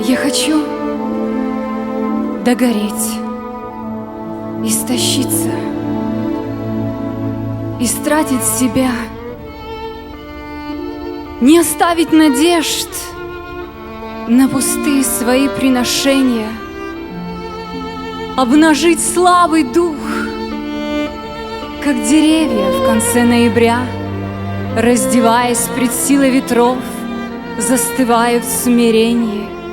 Я хочу догореть, истощиться, истратить себя, не оставить надежд на пустые свои приношения, обнажить слабый дух, как деревья в конце ноября, раздеваясь пред силой ветров, застывают в смирении.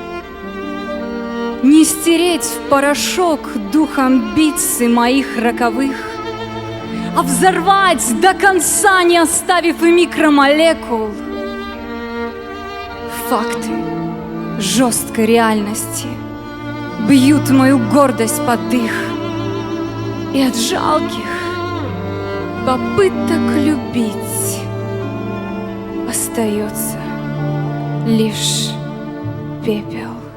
Не стереть в порошок дух амбиций моих роковых, а взорвать до конца, не оставив и микромолекул. Факты жесткой реальности бьют мою гордость под дых, и от жалких попыток любить остается лишь пепел.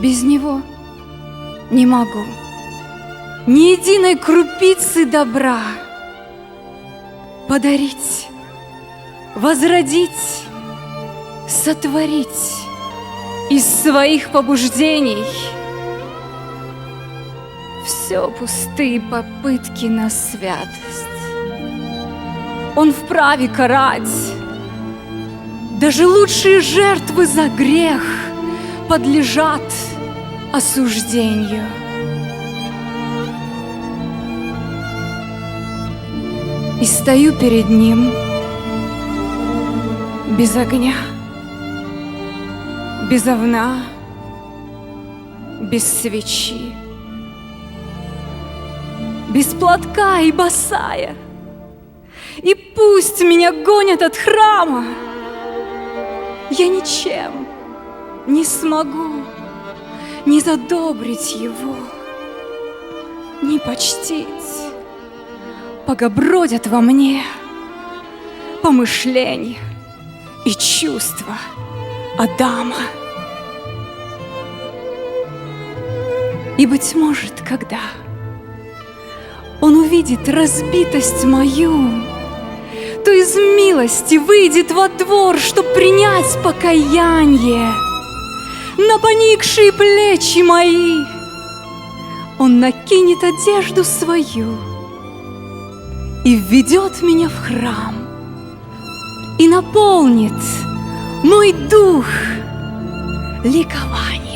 Без него не могу ни единой крупицы добра подарить, возродить, сотворить из своих побуждений. Все пустые попытки на святость. Он вправе карать. Даже лучшие жертвы за грех подлежат осуждению. И стою перед ним без огня, без овна, без свечи, без платка и босая. И пусть меня гонят от храма, я ничем не смогу не задобрить его, не почтить. Пока бродят во мне помышления и чувства Адама. И, быть может, когда он увидит разбитость мою, то из милости выйдет во двор, чтоб принять покаяние на поникшие плечи мои. Он накинет одежду свою и введет меня в храм и наполнит мой дух ликованием.